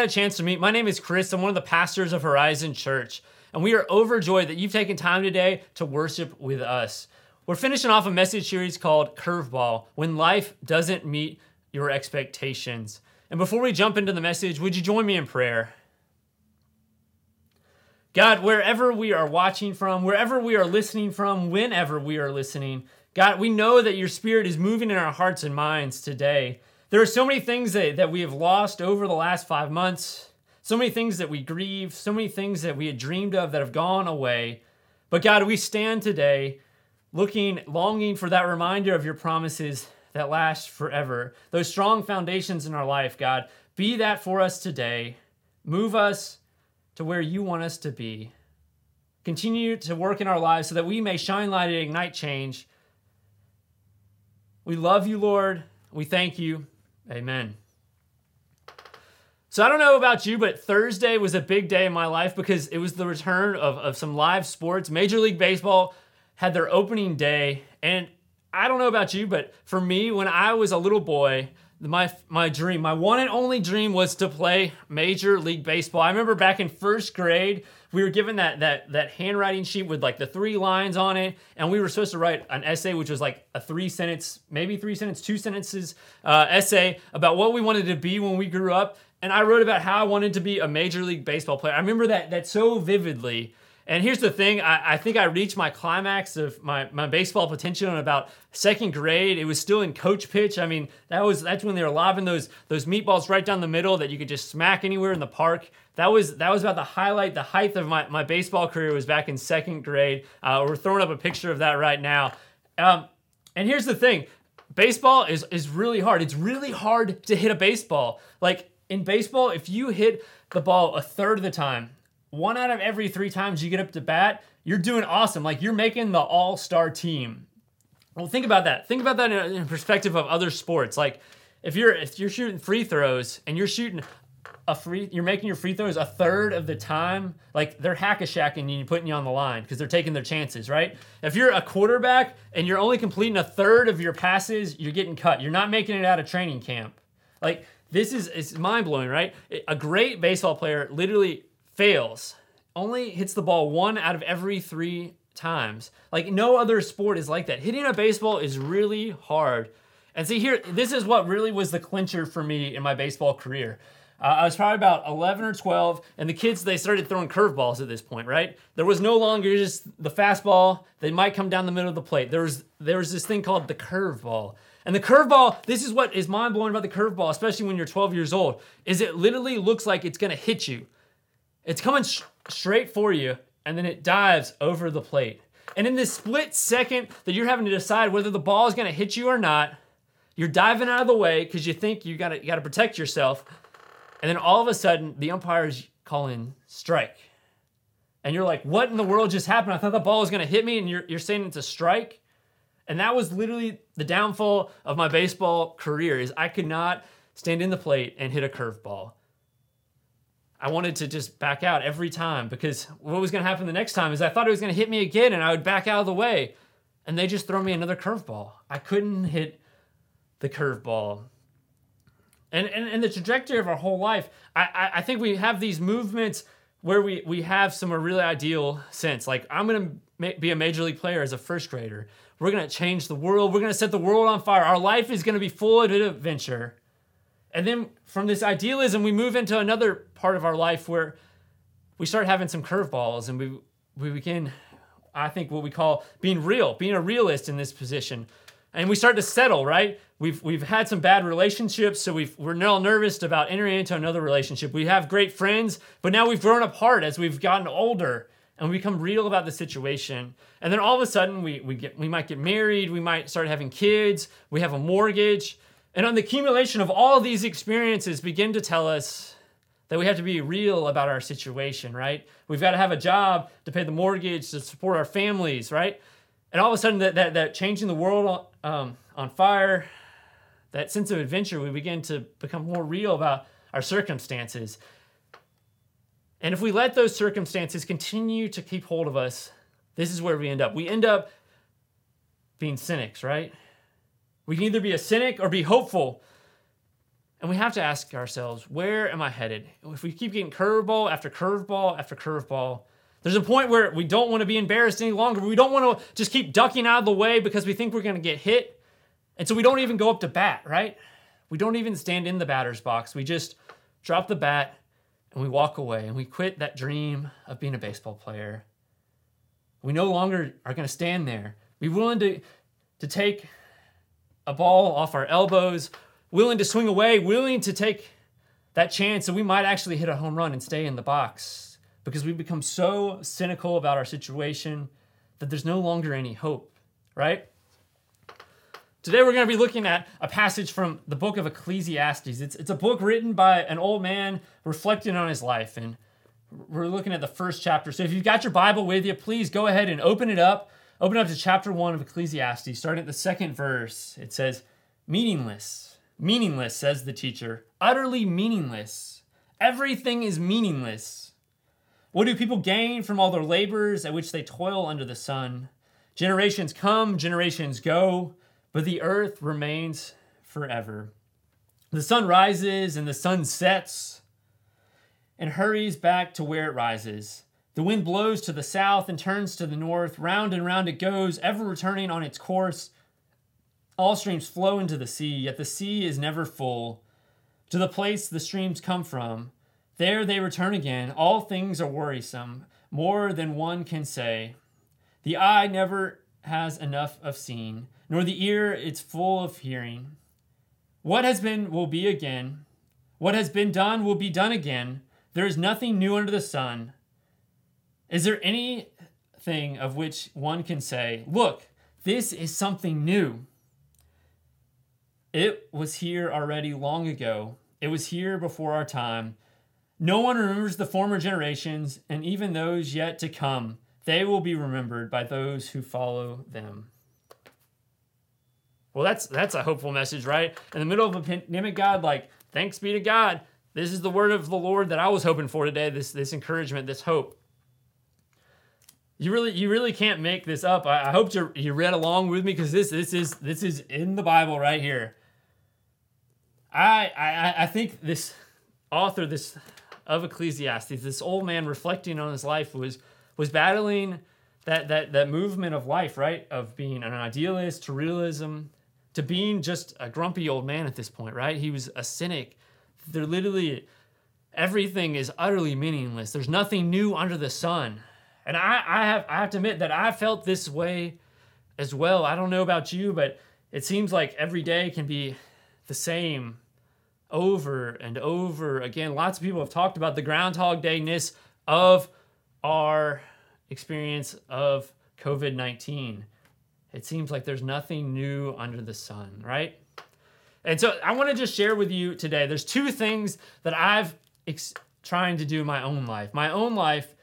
had a chance to meet, my name is Chris. I'm one of the pastors of Horizon Church, and we are overjoyed that you've taken time today to worship with us. We're finishing off a message series called Curveball When Life Doesn't Meet Your Expectations. And before we jump into the message, would you join me in prayer? God, wherever we are watching from, wherever we are listening from, whenever we are listening, God, we know that your spirit is moving in our hearts and minds today. There are so many things that, that we have lost over the last five months, so many things that we grieve, so many things that we had dreamed of that have gone away. But God, we stand today looking, longing for that reminder of your promises that last forever. Those strong foundations in our life, God, be that for us today. Move us to where you want us to be. Continue to work in our lives so that we may shine light and ignite change. We love you, Lord. We thank you. Amen. So I don't know about you, but Thursday was a big day in my life because it was the return of, of some live sports. Major League Baseball had their opening day. And I don't know about you, but for me, when I was a little boy, my my dream, my one and only dream was to play Major League Baseball. I remember back in first grade, we were given that that that handwriting sheet with like the three lines on it, and we were supposed to write an essay, which was like a three sentence, maybe three sentence, two sentences uh, essay about what we wanted to be when we grew up. And I wrote about how I wanted to be a Major League Baseball player. I remember that that so vividly. And here's the thing I, I, think I reached my climax of my, my baseball potential in about second grade. It was still in coach pitch. I mean, that was that's when they were lobbing those those meatballs right down the middle that you could just smack anywhere in the park. That was that was about the highlight, the height of my, my baseball career was back in second grade. Uh, we're throwing up a picture of that right now. Um, and here's the thing baseball is, is really hard. It's really hard to hit a baseball. Like in baseball, if you hit the ball a third of the time, one out of every three times you get up to bat, you're doing awesome. Like you're making the all star team. Well, think about that. Think about that in, in perspective of other sports. Like if you're if you're shooting free throws and you're shooting a free, you're making your free throws a third of the time. Like they're hack a shacking you, putting you on the line because they're taking their chances, right? If you're a quarterback and you're only completing a third of your passes, you're getting cut. You're not making it out of training camp. Like this is it's mind blowing, right? A great baseball player literally fails, only hits the ball one out of every three times. Like no other sport is like that. Hitting a baseball is really hard. And see here, this is what really was the clincher for me in my baseball career. Uh, I was probably about 11 or 12, and the kids, they started throwing curveballs at this point, right? There was no longer just the fastball. They might come down the middle of the plate. There was, there was this thing called the curveball. And the curveball, this is what is mind blowing about the curveball, especially when you're 12 years old, is it literally looks like it's gonna hit you. It's coming sh- straight for you, and then it dives over the plate. And in this split second that you're having to decide whether the ball is going to hit you or not, you're diving out of the way because you think you got to protect yourself. And then all of a sudden, the umpire's calling strike. And you're like, what in the world just happened? I thought the ball was going to hit me, and you're, you're saying it's a strike. And that was literally the downfall of my baseball career is I could not stand in the plate and hit a curveball. I wanted to just back out every time because what was going to happen the next time is I thought it was going to hit me again and I would back out of the way and they just throw me another curveball. I couldn't hit the curveball. And, and, and the trajectory of our whole life, I, I, I think we have these movements where we, we have some really ideal sense. Like, I'm going to be a major league player as a first grader. We're going to change the world. We're going to set the world on fire. Our life is going to be full of adventure. And then from this idealism, we move into another part of our life where we start having some curveballs and we, we begin, I think, what we call being real, being a realist in this position. And we start to settle, right? We've, we've had some bad relationships, so we've, we're now nervous about entering into another relationship. We have great friends, but now we've grown apart as we've gotten older and we become real about the situation. And then all of a sudden, we, we, get, we might get married, we might start having kids, we have a mortgage, and on the accumulation of all these experiences begin to tell us that we have to be real about our situation, right? We've got to have a job to pay the mortgage, to support our families, right? And all of a sudden, that, that, that changing the world um, on fire, that sense of adventure, we begin to become more real about our circumstances. And if we let those circumstances continue to keep hold of us, this is where we end up. We end up being cynics, right? We can either be a cynic or be hopeful. And we have to ask ourselves, where am I headed? If we keep getting curveball after curveball after curveball, there's a point where we don't want to be embarrassed any longer. We don't want to just keep ducking out of the way because we think we're going to get hit. And so we don't even go up to bat, right? We don't even stand in the batter's box. We just drop the bat and we walk away and we quit that dream of being a baseball player. We no longer are going to stand there. We're willing to, to take a ball off our elbows, willing to swing away, willing to take that chance that we might actually hit a home run and stay in the box because we've become so cynical about our situation that there's no longer any hope, right? Today we're going to be looking at a passage from the book of Ecclesiastes. It's, it's a book written by an old man reflecting on his life. And we're looking at the first chapter. So if you've got your Bible with you, please go ahead and open it up. Open up to chapter 1 of Ecclesiastes, starting at the second verse. It says, Meaningless. Meaningless, says the teacher. Utterly meaningless. Everything is meaningless. What do people gain from all their labors at which they toil under the sun? Generations come, generations go but the earth remains forever. The sun rises and the sun sets and hurries back to where it rises. The wind blows to the south and turns to the north. Round and round it goes, ever returning on its course. All streams flow into the sea, yet the sea is never full. To the place the streams come from, there they return again. All things are worrisome, more than one can say. The eye never has enough of seeing nor the ear it's full of hearing. What has been will be again. What has been done will be done again. There is nothing new under the sun. Is there anything of which one can say, Look, this is something new? It was here already long ago. It was here before our time. No one remembers the former generations, and even those yet to come. They will be remembered by those who follow them. Well, that's that's a hopeful message, right? In the middle of a pandemic, God, like, thanks be to God. This is the word of the Lord that I was hoping for today. This this encouragement, this hope. You really you really can't make this up. I, I hope you you read along with me because this this is this is in the Bible right here. I I I think this author this of Ecclesiastes, this old man reflecting on his life was was battling that that that movement of life, right? Of being an idealist to realism, to being just a grumpy old man at this point, right? He was a cynic. They're literally everything is utterly meaningless. There's nothing new under the sun. And I, I have I have to admit that I felt this way as well. I don't know about you, but it seems like every day can be the same over and over again. Lots of people have talked about the groundhog dayness of our experience of COVID 19 it seems like there's nothing new under the sun, right? And so I want to just share with you today. There's two things that I've ex- trying to do in my own life. My own life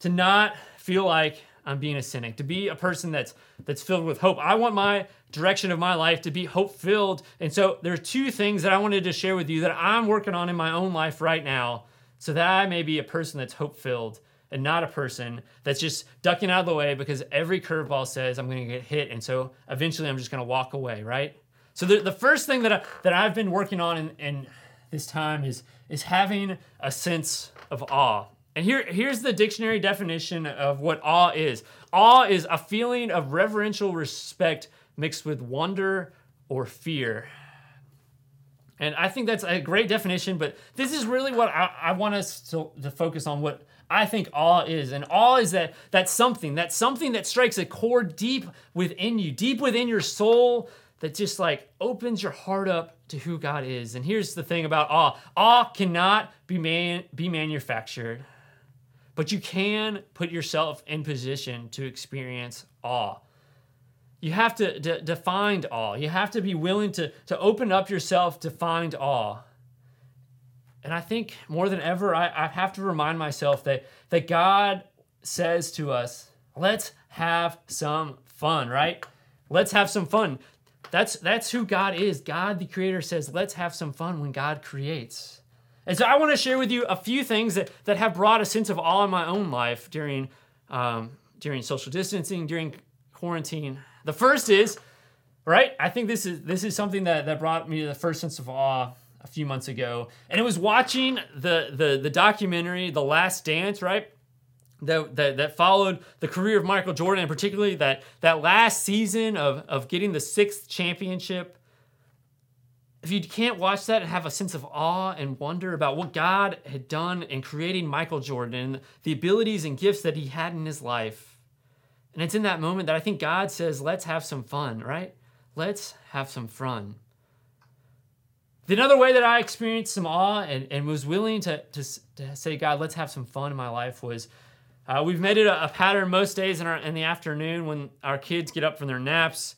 to not feel like I'm being a cynic, to be a person that's that's filled with hope. I want my direction of my life to be hope filled. And so there's two things that I wanted to share with you that I'm working on in my own life right now so that I may be a person that's hope filled and not a person that's just ducking out of the way because every curveball says I'm going to get hit, and so eventually I'm just going to walk away, right? So the, the first thing that I, that I've been working on in, in this time is is having a sense of awe. And here here's the dictionary definition of what awe is. Awe is a feeling of reverential respect mixed with wonder or fear. And I think that's a great definition, but this is really what I, I want us to, to focus on what I think awe is. And awe is that that something, that something that strikes a chord deep within you, deep within your soul, that just like opens your heart up to who God is. And here's the thing about awe. Awe cannot be man be manufactured, but you can put yourself in position to experience awe. You have to, to, to find awe. You have to be willing to, to open up yourself to find awe. And I think more than ever, I, I have to remind myself that, that God says to us, let's have some fun, right? Let's have some fun. That's that's who God is. God the creator says, let's have some fun when God creates. And so I want to share with you a few things that, that have brought a sense of awe in my own life during um, during social distancing, during quarantine. The first is, right? I think this is this is something that, that brought me the first sense of awe a few months ago, and it was watching the the the documentary The Last Dance, right? That, that, that followed the career of Michael Jordan, and particularly that that last season of, of getting the sixth championship. If you can't watch that and have a sense of awe and wonder about what God had done in creating Michael Jordan, the abilities and gifts that he had in his life, and it's in that moment that I think God says, let's have some fun, right? Let's have some fun. Another way that I experienced some awe and, and was willing to, to, to say, God, let's have some fun in my life was uh, we've made it a, a, pattern most days in, our, in the afternoon when our kids get up from their naps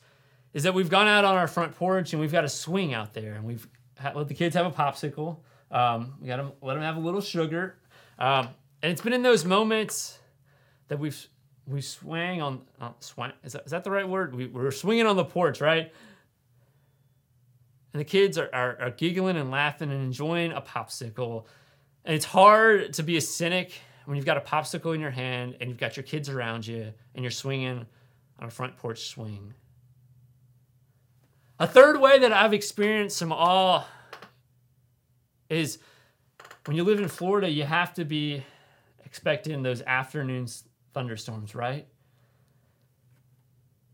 is that we've gone out on our front porch and we've got a swing out there and we've let the kids have a popsicle. Um, we got to let them have a little sugar. Um, and it's been in those moments that we've we swang on uh, swang is that, is that the right word? We, we're swinging on the porch, right? And the kids are, are, are giggling and laughing and enjoying a popsicle. And it's hard to be a cynic when you've got a popsicle in your hand and you've got your kids around you and you're swinging on a front porch swing. A third way that I've experienced some awe is when you live in Florida, you have to be expecting those afternoons thunderstorms, right?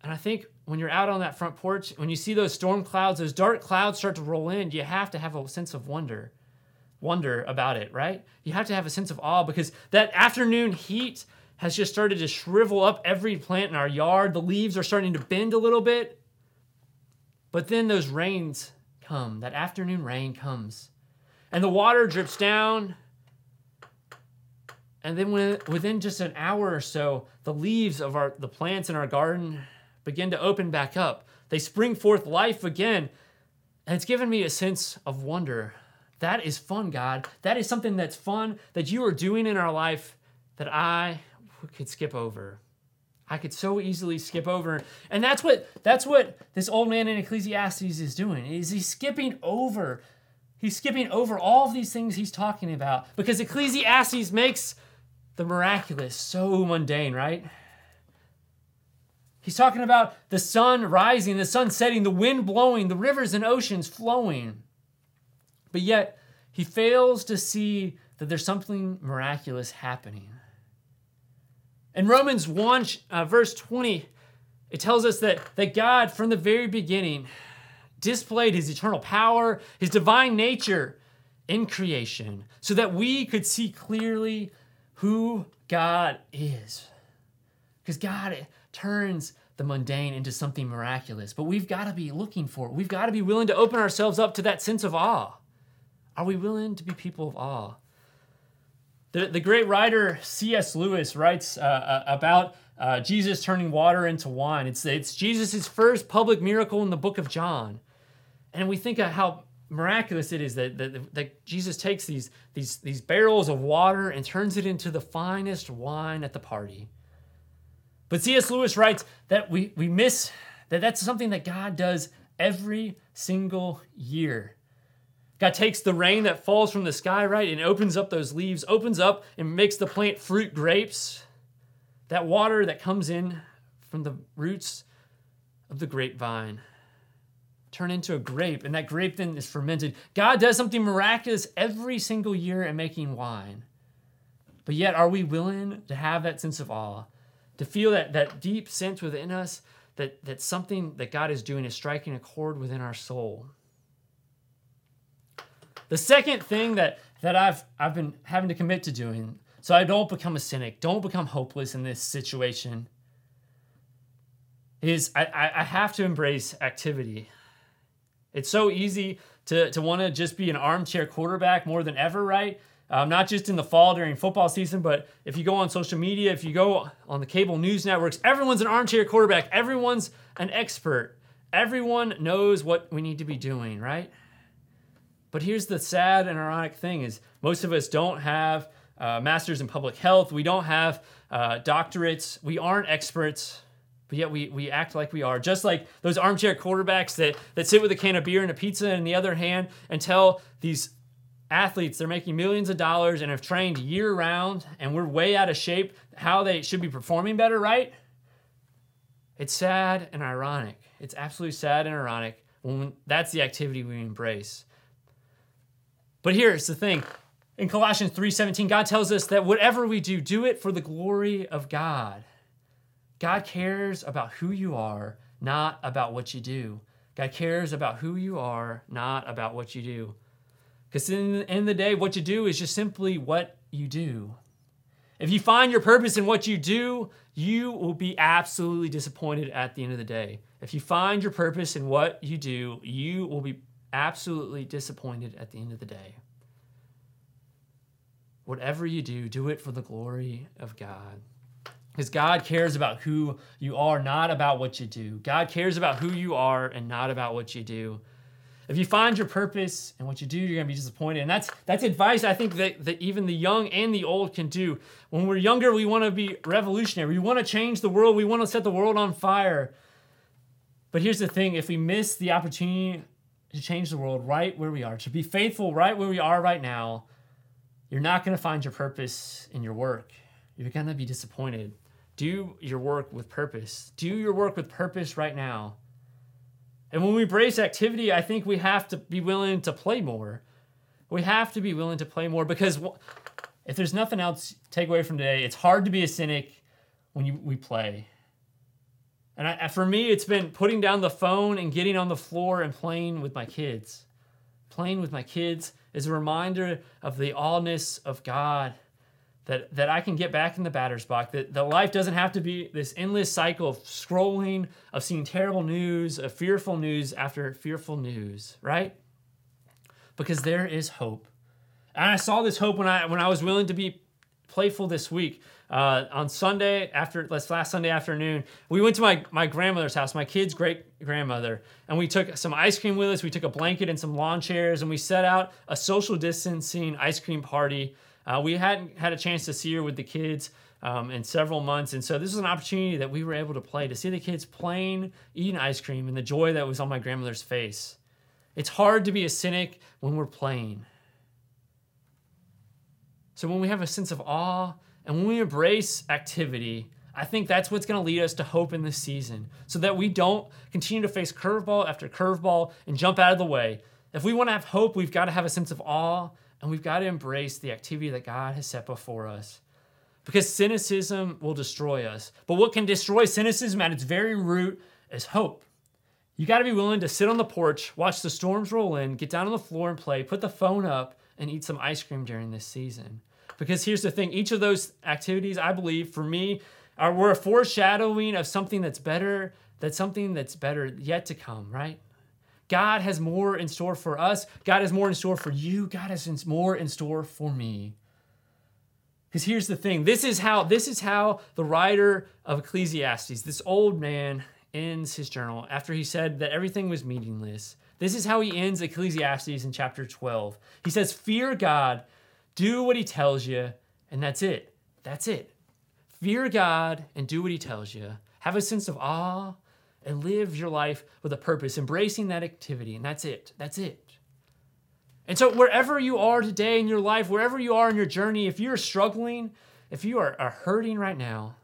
And I think when you're out on that front porch, when you see those storm clouds, those dark clouds start to roll in, you have to have a sense of wonder, wonder about it, right? You have to have a sense of awe because that afternoon heat has just started to shrivel up every plant in our yard. The leaves are starting to bend a little bit. But then those rains come, that afternoon rain comes, and the water drips down and then within just an hour or so, the leaves of our the plants in our garden begin to open back up. They spring forth life again. And it's given me a sense of wonder. That is fun, God. That is something that's fun that you are doing in our life that I could skip over. I could so easily skip over. And that's what that's what this old man in Ecclesiastes is doing. Is he's skipping over. He's skipping over all of these things he's talking about because Ecclesiastes makes the miraculous, so mundane, right? He's talking about the sun rising, the sun setting, the wind blowing, the rivers and oceans flowing. But yet, he fails to see that there's something miraculous happening. In Romans 1, uh, verse 20, it tells us that, that God, from the very beginning, displayed his eternal power, his divine nature in creation, so that we could see clearly who God is. Because God turns the mundane into something miraculous, but we've got to be looking for it. We've got to be willing to open ourselves up to that sense of awe. Are we willing to be people of awe? The, the great writer C.S. Lewis writes uh, uh, about uh, Jesus turning water into wine. It's, it's Jesus' first public miracle in the book of John. And we think of how miraculous it is that, that, that Jesus takes these, these, these barrels of water and turns it into the finest wine at the party. But C.S. Lewis writes that we, we miss that that's something that God does every single year. God takes the rain that falls from the sky, right, and opens up those leaves, opens up and makes the plant fruit grapes. That water that comes in from the roots of the grapevine turn into a grape, and that grape then is fermented. God does something miraculous every single year in making wine. But yet, are we willing to have that sense of awe, to feel that, that deep sense within us that, that something that God is doing is striking a chord within our soul? The second thing that, that I've, I've been having to commit to doing so I don't become a cynic, don't become hopeless in this situation, is I, I have to embrace activity. It's so easy to, to want to just be an armchair quarterback more than ever, right? Um, not just in the fall during football season, but if you go on social media, if you go on the cable news networks, everyone's an armchair quarterback. Everyone's an expert. Everyone knows what we need to be doing, right? But here's the sad and ironic thing is most of us don't have uh, masters in public health. We don't have uh, doctorates. We aren't experts but yet we, we act like we are. Just like those armchair quarterbacks that, that sit with a can of beer and a pizza in the other hand and tell these athletes they're making millions of dollars and have trained year round and we're way out of shape how they should be performing better, right? It's sad and ironic. It's absolutely sad and ironic when that's the activity we embrace. But here's the thing. In Colossians 3:17, God tells us that whatever we do, do it for the glory of God. God cares about who you are, not about what you do. God cares about who you are, not about what you do. Because in the end of the day, what you do is just simply what you do. If you find your purpose in what you do, you will be absolutely disappointed at the end of the day. If you find your purpose in what you do, you will be absolutely disappointed at the end of the day. Whatever you do, do it for the glory of God. Because God cares about who you are, not about what you do. God cares about who you are and not about what you do. If you find your purpose and what you do, you're going to be disappointed. And that's that's advice I think that, that even the young and the old can do. When we're younger, we want to be revolutionary. We want to change the world. We want to set the world on fire. But here's the thing if we miss the opportunity to change the world right where we are, to be faithful right where we are right now, you're not going to find your purpose in your work. You're going to be disappointed. Do your work with purpose. Do your work with purpose right now. And when we embrace activity, I think we have to be willing to play more. We have to be willing to play more because if there's nothing else take away from today, it's hard to be a cynic when you, we play. And I, for me, it's been putting down the phone and getting on the floor and playing with my kids. Playing with my kids is a reminder of the allness of God that, that I can get back in the batter's box, that, that life doesn't have to be this endless cycle of scrolling, of seeing terrible news, of fearful news after fearful news, right? Because there is hope. And I saw this hope when I when I was willing to be playful this week. Uh, on Sunday after last Sunday afternoon, we went to my my grandmother's house, my kid's great grandmother, and we took some ice cream with us. We took a blanket and some lawn chairs, and we set out a social distancing ice cream party uh, we hadn't had a chance to see her with the kids um, in several months, and so this was an opportunity that we were able to play to see the kids playing, eating ice cream, and the joy that was on my grandmother's face. It's hard to be a cynic when we're playing. So when we have a sense of awe and when we embrace activity, I think that's what's going to lead us to hope in this season so that we don't continue to face curveball after curveball and jump out of the way. If we want to have hope, we've got to have a sense of awe and we've got to embrace the activity that God has set before us. Because cynicism will destroy us. But what can destroy cynicism at its very root is hope. You got to be willing to sit on the porch, watch the storms roll in, get down on the floor and play, put the phone up, and eat some ice cream during this season. Because here's the thing each of those activities, I believe, for me, are we're a foreshadowing of something that's better, that's something that's better yet to come, right? God has more in store for us. God has more in store for you. God has more in store for me. Because here's the thing this is how this is how the writer of Ecclesiastes, this old man, ends his journal after he said that everything was meaningless. This is how he ends Ecclesiastes in chapter 12. He says, Fear God, do what he tells you, and that's it. That's it. Fear God and do what he tells you. Have a sense of awe and live your life with a purpose, embracing that activity. And that's it. That's it. And so, wherever you are today in your life, wherever you are in your journey, if you're struggling, if you are, are hurting right now,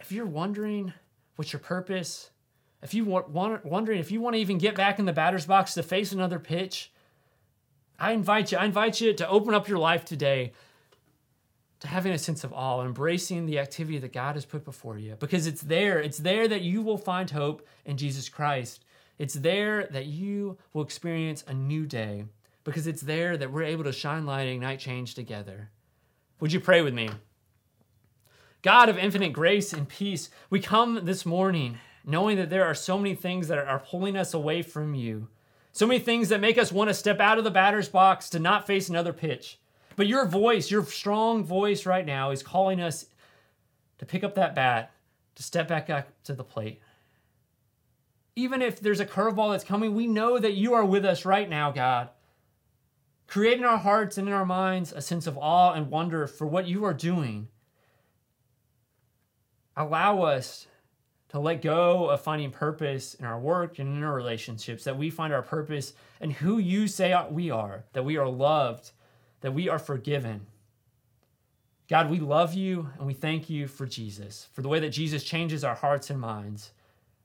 if you're wondering what's your purpose, if you want, want wondering if you want to even get back in the batter's box to face another pitch, I invite you, I invite you to open up your life today to having a sense of awe, embracing the activity that God has put before you. Because it's there, it's there that you will find hope in Jesus Christ. It's there that you will experience a new day. Because it's there that we're able to shine light and ignite change together. Would you pray with me? God of infinite grace and peace, we come this morning knowing that there are so many things that are pulling us away from you. So many things that make us want to step out of the batter's box to not face another pitch. But your voice, your strong voice right now is calling us to pick up that bat, to step back up to the plate. Even if there's a curveball that's coming, we know that you are with us right now, God. Create in our hearts and in our minds a sense of awe and wonder for what you are doing. Allow us to let go of finding purpose in our work and in our relationships, that we find our purpose in who you say we are, that we are loved that we are forgiven. God, we love you and we thank you for Jesus, for the way that Jesus changes our hearts and minds.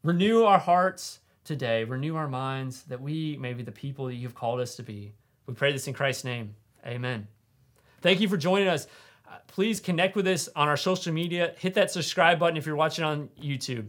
Renew our hearts today, renew our minds that we may be the people that you've called us to be. We pray this in Christ's name. Amen. Thank you for joining us. Uh, please connect with us on our social media. Hit that subscribe button if you're watching on YouTube.